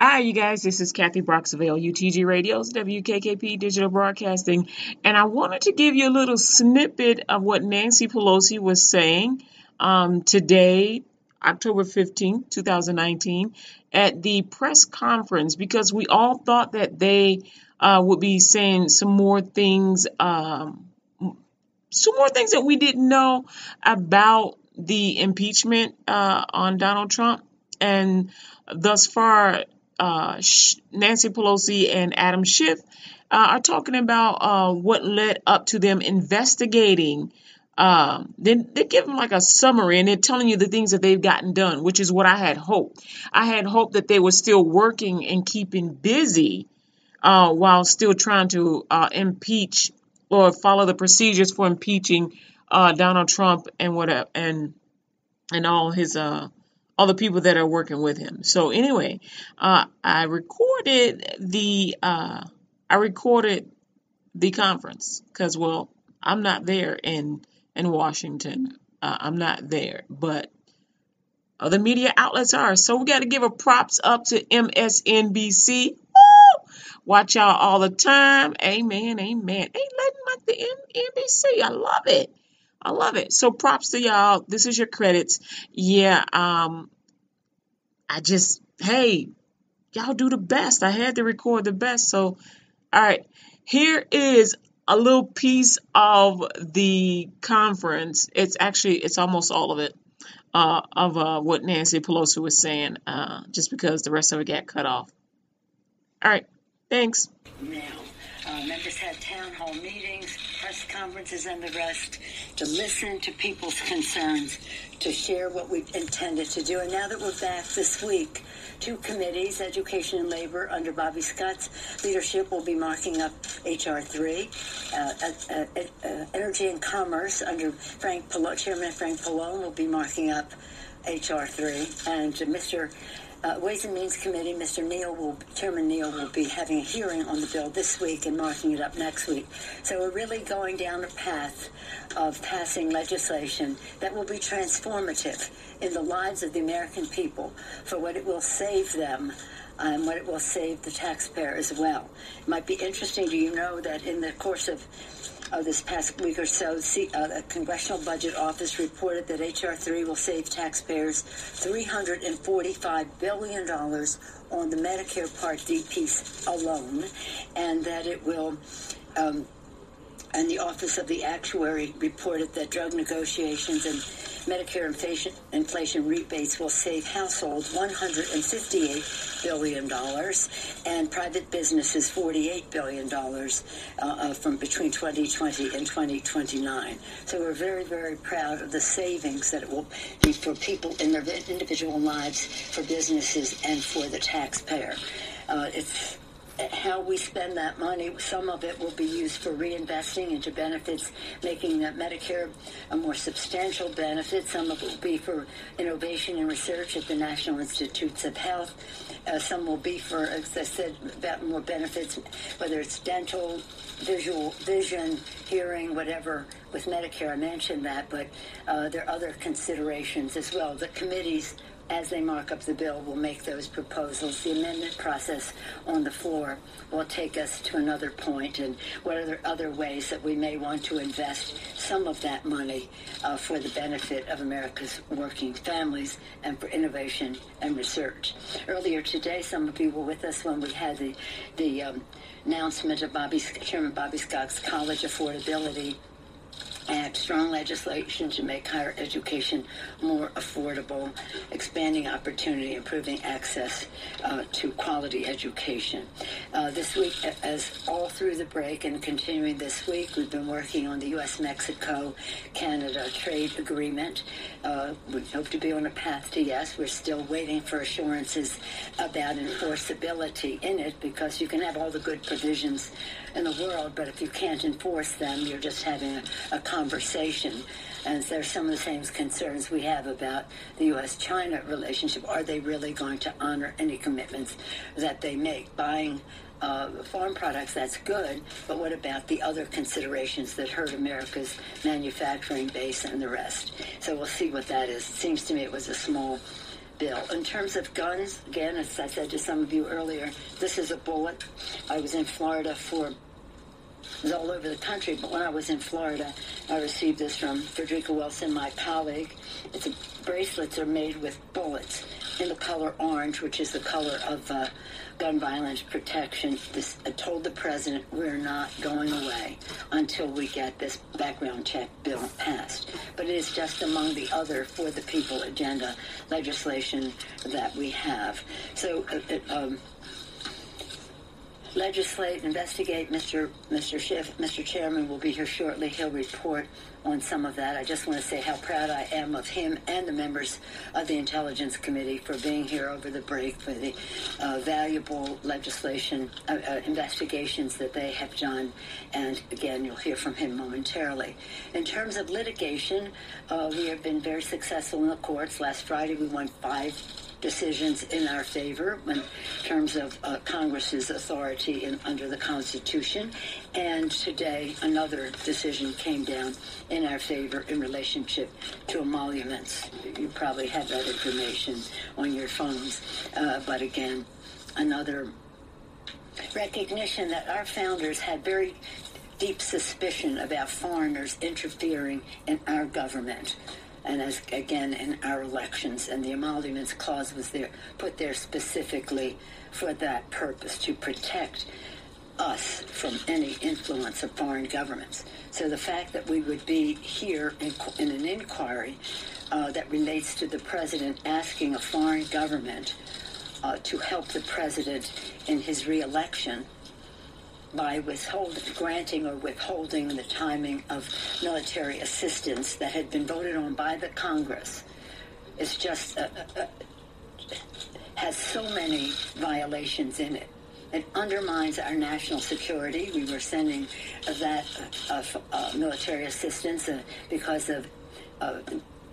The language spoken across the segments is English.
Hi, you guys. This is Kathy Broxville, UTG Radio's WKKP Digital Broadcasting, and I wanted to give you a little snippet of what Nancy Pelosi was saying um, today, October 15th, 2019, at the press conference, because we all thought that they uh, would be saying some more things, um, some more things that we didn't know about the impeachment uh, on Donald Trump. And thus far, uh, Nancy Pelosi and Adam Schiff uh, are talking about uh, what led up to them investigating. Um, then they give them like a summary and they're telling you the things that they've gotten done, which is what I had hoped. I had hoped that they were still working and keeping busy uh, while still trying to uh, impeach or follow the procedures for impeaching uh, Donald Trump and whatever and and all his uh all the people that are working with him. So anyway, uh, I recorded the uh, I recorded the conference because well I'm not there in in Washington. Uh, I'm not there, but other media outlets are. So we got to give a props up to MSNBC. Watch y'all all the time. Amen. Amen. Ain't letting like the NBC. I love it. I love it. So props to y'all. This is your credits. Yeah, um, I just, hey, y'all do the best. I had to record the best. So, all right, here is a little piece of the conference. It's actually, it's almost all of it. Uh, of uh, what Nancy Pelosi was saying, uh, just because the rest of it got cut off. All right, thanks. Now, uh, members had town hall meetings, conferences, and the rest to listen to people's concerns, to share what we intended to do. And now that we're back this week, two committees, Education and Labor, under Bobby Scott's leadership, will be marking up H.R. 3. Uh, uh, uh, Energy and Commerce, under Frank Pallone, Chairman Frank Pallone, will be marking up H.R. 3. And Mr uh, Ways and Means Committee, Mr. Neal will, Chairman Neal will be having a hearing on the bill this week and marking it up next week. So we're really going down a path of passing legislation that will be transformative in the lives of the American people for what it will save them and what it will save the taxpayer as well. It might be interesting. Do you know that in the course of uh, this past week or so, uh, the Congressional Budget Office reported that H.R. 3 will save taxpayers $345 billion on the Medicare Part D piece alone, and that it will. Um, and the Office of the Actuary reported that drug negotiations and Medicare inflation, inflation rebates will save households $158 billion and private businesses $48 billion uh, uh, from between 2020 and 2029. So we're very, very proud of the savings that it will be for people in their individual lives, for businesses, and for the taxpayer. Uh, it's how we spend that money. Some of it will be used for reinvesting into benefits, making Medicare a more substantial benefit. Some of it will be for innovation and research at the National Institutes of Health. Uh, some will be for, as I said, more benefits, whether it's dental, visual, vision, hearing, whatever. With Medicare, I mentioned that, but uh, there are other considerations as well. The committees as they mark up the bill, will make those proposals. The amendment process on the floor will take us to another point, and what are there other ways that we may want to invest some of that money uh, for the benefit of America's working families and for innovation and research. Earlier today, some of you were with us when we had the the um, announcement of Bobby Chairman Bobby Scott's college affordability act strong legislation to make higher education more affordable, expanding opportunity, improving access uh, to quality education. Uh, this week, as all through the break and continuing this week, we've been working on the U.S. Mexico Canada trade agreement. Uh, we hope to be on a path to yes. We're still waiting for assurances about enforceability in it because you can have all the good provisions in the world, but if you can't enforce them, you're just having a, a conversation. And there's some of the same concerns we have about the U.S.-China relationship. Are they really going to honor any commitments that they make? Buying uh, farm products, that's good, but what about the other considerations that hurt America's manufacturing base and the rest? So we'll see what that is. It seems to me it was a small bill. In terms of guns, again, as I said to some of you earlier, this is a bullet. I was in Florida for it was all over the country, but when I was in Florida, I received this from Frederica Wilson, my colleague. It's a, bracelets are made with bullets in the color orange, which is the color of uh, gun violence protection. This I told the president we're not going away until we get this background check bill passed. But it is just among the other for the people agenda legislation that we have. So. Uh, um, legislate, investigate. Mr. Mr. Schiff, Mr. Chairman will be here shortly. He'll report on some of that. I just want to say how proud I am of him and the members of the Intelligence Committee for being here over the break, for the uh, valuable legislation uh, uh, investigations that they have done. And again, you'll hear from him momentarily. In terms of litigation, uh, we have been very successful in the courts. Last Friday, we won five decisions in our favor in terms of uh, Congress's authority in, under the Constitution. And today, another decision came down in our favor in relationship to emoluments. You probably have that information on your phones. Uh, but again, another recognition that our founders had very deep suspicion about foreigners interfering in our government and as again in our elections. And the emoluments clause was there put there specifically for that purpose to protect us from any influence of foreign governments. So the fact that we would be here in, in an inquiry uh, that relates to the president asking a foreign government uh, to help the president in his reelection by withholding, granting or withholding the timing of military assistance that had been voted on by the Congress is just uh, uh, uh has so many violations in it. It undermines our national security. We were sending that military assistance because of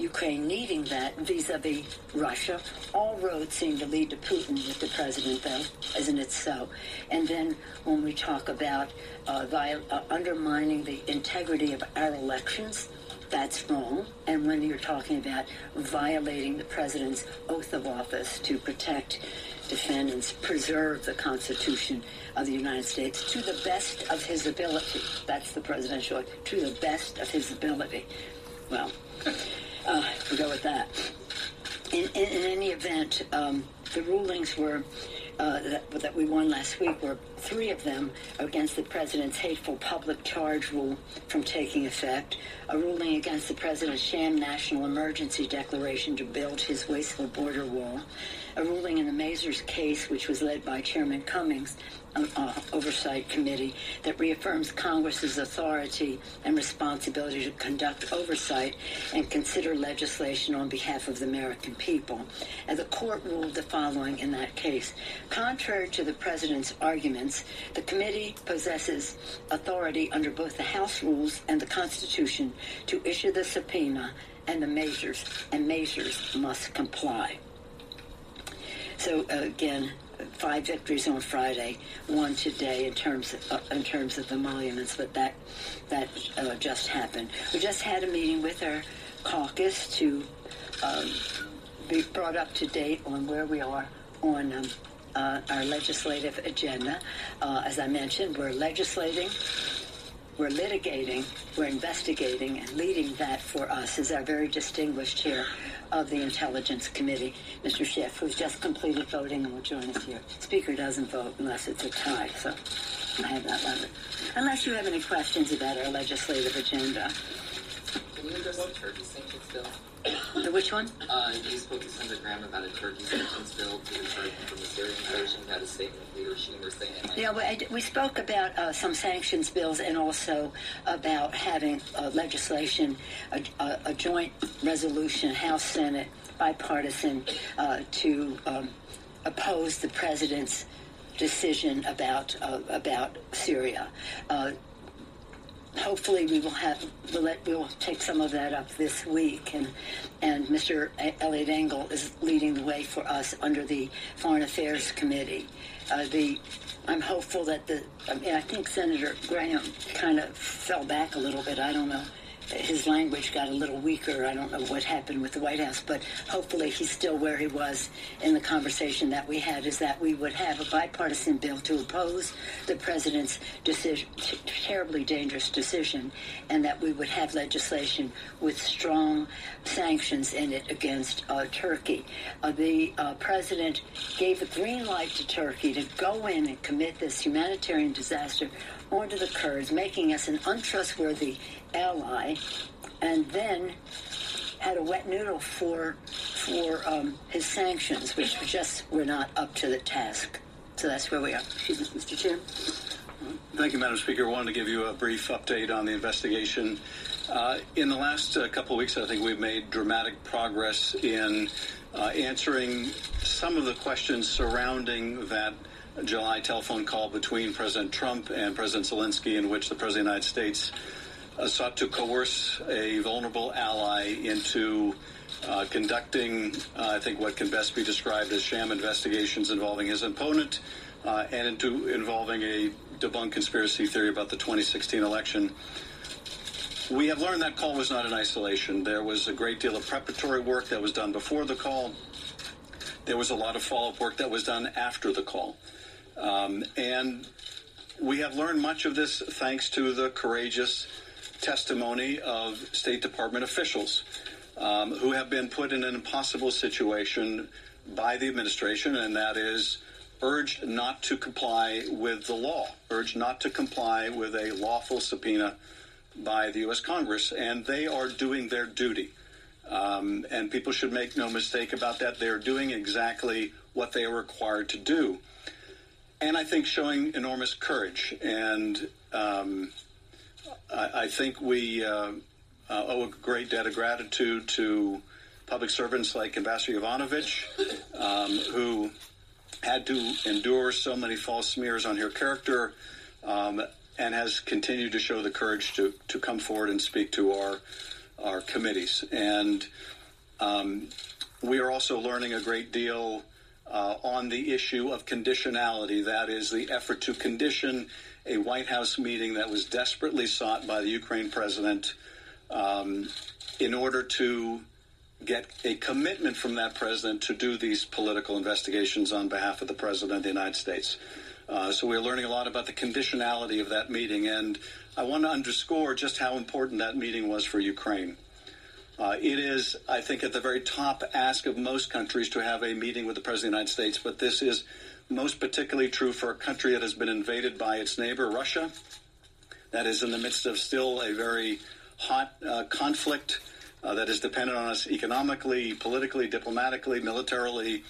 Ukraine needing that vis-a-vis Russia. All roads seem to lead to Putin with the president, though, isn't it so? And then when we talk about uh, viol- uh, undermining the integrity of our elections, that's wrong. And when you're talking about violating the president's oath of office to protect, defend, and preserve the Constitution of the United States to the best of his ability, that's the presidential, oath, to the best of his ability. Well, uh, we go with that. In, in, in any event, um, the rulings were uh, that, that, we won last week were three of them against the president's hateful public charge rule from taking effect, a ruling against the president's sham national emergency declaration to build his wasteful border wall, a ruling in the Mazars case, which was led by Chairman Cummings, uh, Oversight Committee that reaffirms Congress's authority and responsibility to conduct oversight and consider legislation on behalf of the American people. And the court ruled the following in that case. Contrary to the president's arguments, the committee possesses authority under both the House rules and the Constitution to issue the subpoena and the measures, and Mazars must comply. So uh, again, five victories on Friday, one today in terms of, uh, in terms of emoluments, but that that uh, just happened. We just had a meeting with our caucus to um, be brought up to date on where we are on um, uh, our legislative agenda. Uh, as I mentioned, we're legislating. We're litigating, we're investigating, and leading that for us is our very distinguished chair of the Intelligence Committee, Mr. Schiff, who's just completed voting and will join us here. Speaker doesn't vote unless it's a tie, so I have that letter. Unless you have any questions about our legislative agenda. Can you bill? The which one? Uh, you spoke to Senator Graham about a Turkey sanctions bill to return from the Syrian invasion. Had a statement of Leader Schumer saying. Yeah, we, we spoke about uh, some sanctions bills and also about having uh, legislation, a, a, a, joint resolution, House Senate, bipartisan, uh, to um, oppose the president's decision about uh, about Syria. Uh, hopefully we will have we'll, we'll take some of that up this week and and Mr. Eliot Engel is leading the way for us under the Foreign Affairs Committee. Uh, the I'm hopeful that the I mean I think Senator Graham kind of fell back a little bit. I don't know his language got a little weaker. I don't know what happened with the White House, but hopefully he's still where he was in the conversation that we had. Is that we would have a bipartisan bill to oppose the president's decision, terribly dangerous decision, and that we would have legislation with strong sanctions in it against uh, Turkey. Uh, the uh, president gave a green light to Turkey to go in and commit this humanitarian disaster onto the Kurds, making us an untrustworthy ally, and then had a wet noodle for for um, his sanctions, which just were not up to the task. So that's where we are. Excuse me, Mr. Chair. Thank you, Madam Speaker. I wanted to give you a brief update on the investigation. Uh, in the last uh, couple of weeks, I think we've made dramatic progress in uh, answering some of the questions surrounding that July telephone call between President Trump and President Zelensky, in which the President of the United States uh, sought to coerce a vulnerable ally into uh, conducting, uh, I think, what can best be described as sham investigations involving his opponent uh, and into involving a debunked conspiracy theory about the 2016 election. We have learned that call was not in isolation. There was a great deal of preparatory work that was done before the call. There was a lot of follow up work that was done after the call. Um, and we have learned much of this thanks to the courageous testimony of State Department officials um, who have been put in an impossible situation by the administration, and that is urged not to comply with the law, urged not to comply with a lawful subpoena by the U.S. Congress, and they are doing their duty. Um, and people should make no mistake about that. They are doing exactly what they are required to do. And I think showing enormous courage. And um, I, I, think we uh, uh, owe a great debt of gratitude to public servants like Ambassador Yovanovitch, um, who had to endure so many false smears on her character um, and has continued to show the courage to, to come forward and speak to our, our committees. And um, we are also learning a great deal uh, on the issue of conditionality. That is, the effort to condition a White House meeting that was desperately sought by the Ukraine president um, in order to get a commitment from that president to do these political investigations on behalf of the president of the United States. Uh, so we're learning a lot about the conditionality of that meeting, and I want to underscore just how important that meeting was for Ukraine. Uh, it is, I think, at the very top ask of most countries to have a meeting with the President of the United States, but this is most particularly true for a country that has been invaded by its neighbor, Russia, that is in the midst of still a very hot uh, conflict uh, that is dependent on us economically, politically, diplomatically, militarily,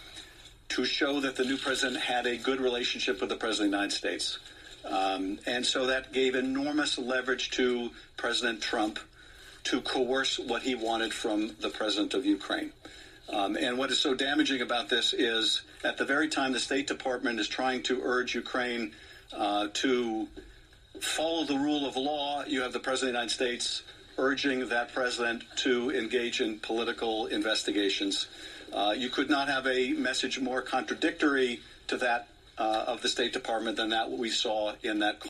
to show that the new president had a good relationship with the President of the United States. Um, and so that gave enormous leverage to President Trump to coerce what he wanted from the president of Ukraine. Um, and what is so damaging about this is at the very time the State Department is trying to urge Ukraine uh, to follow the rule of law, you have the President of the United States urging that president to engage in political investigations. Uh, you could not have a message more contradictory to that uh, of the State Department than that we saw in that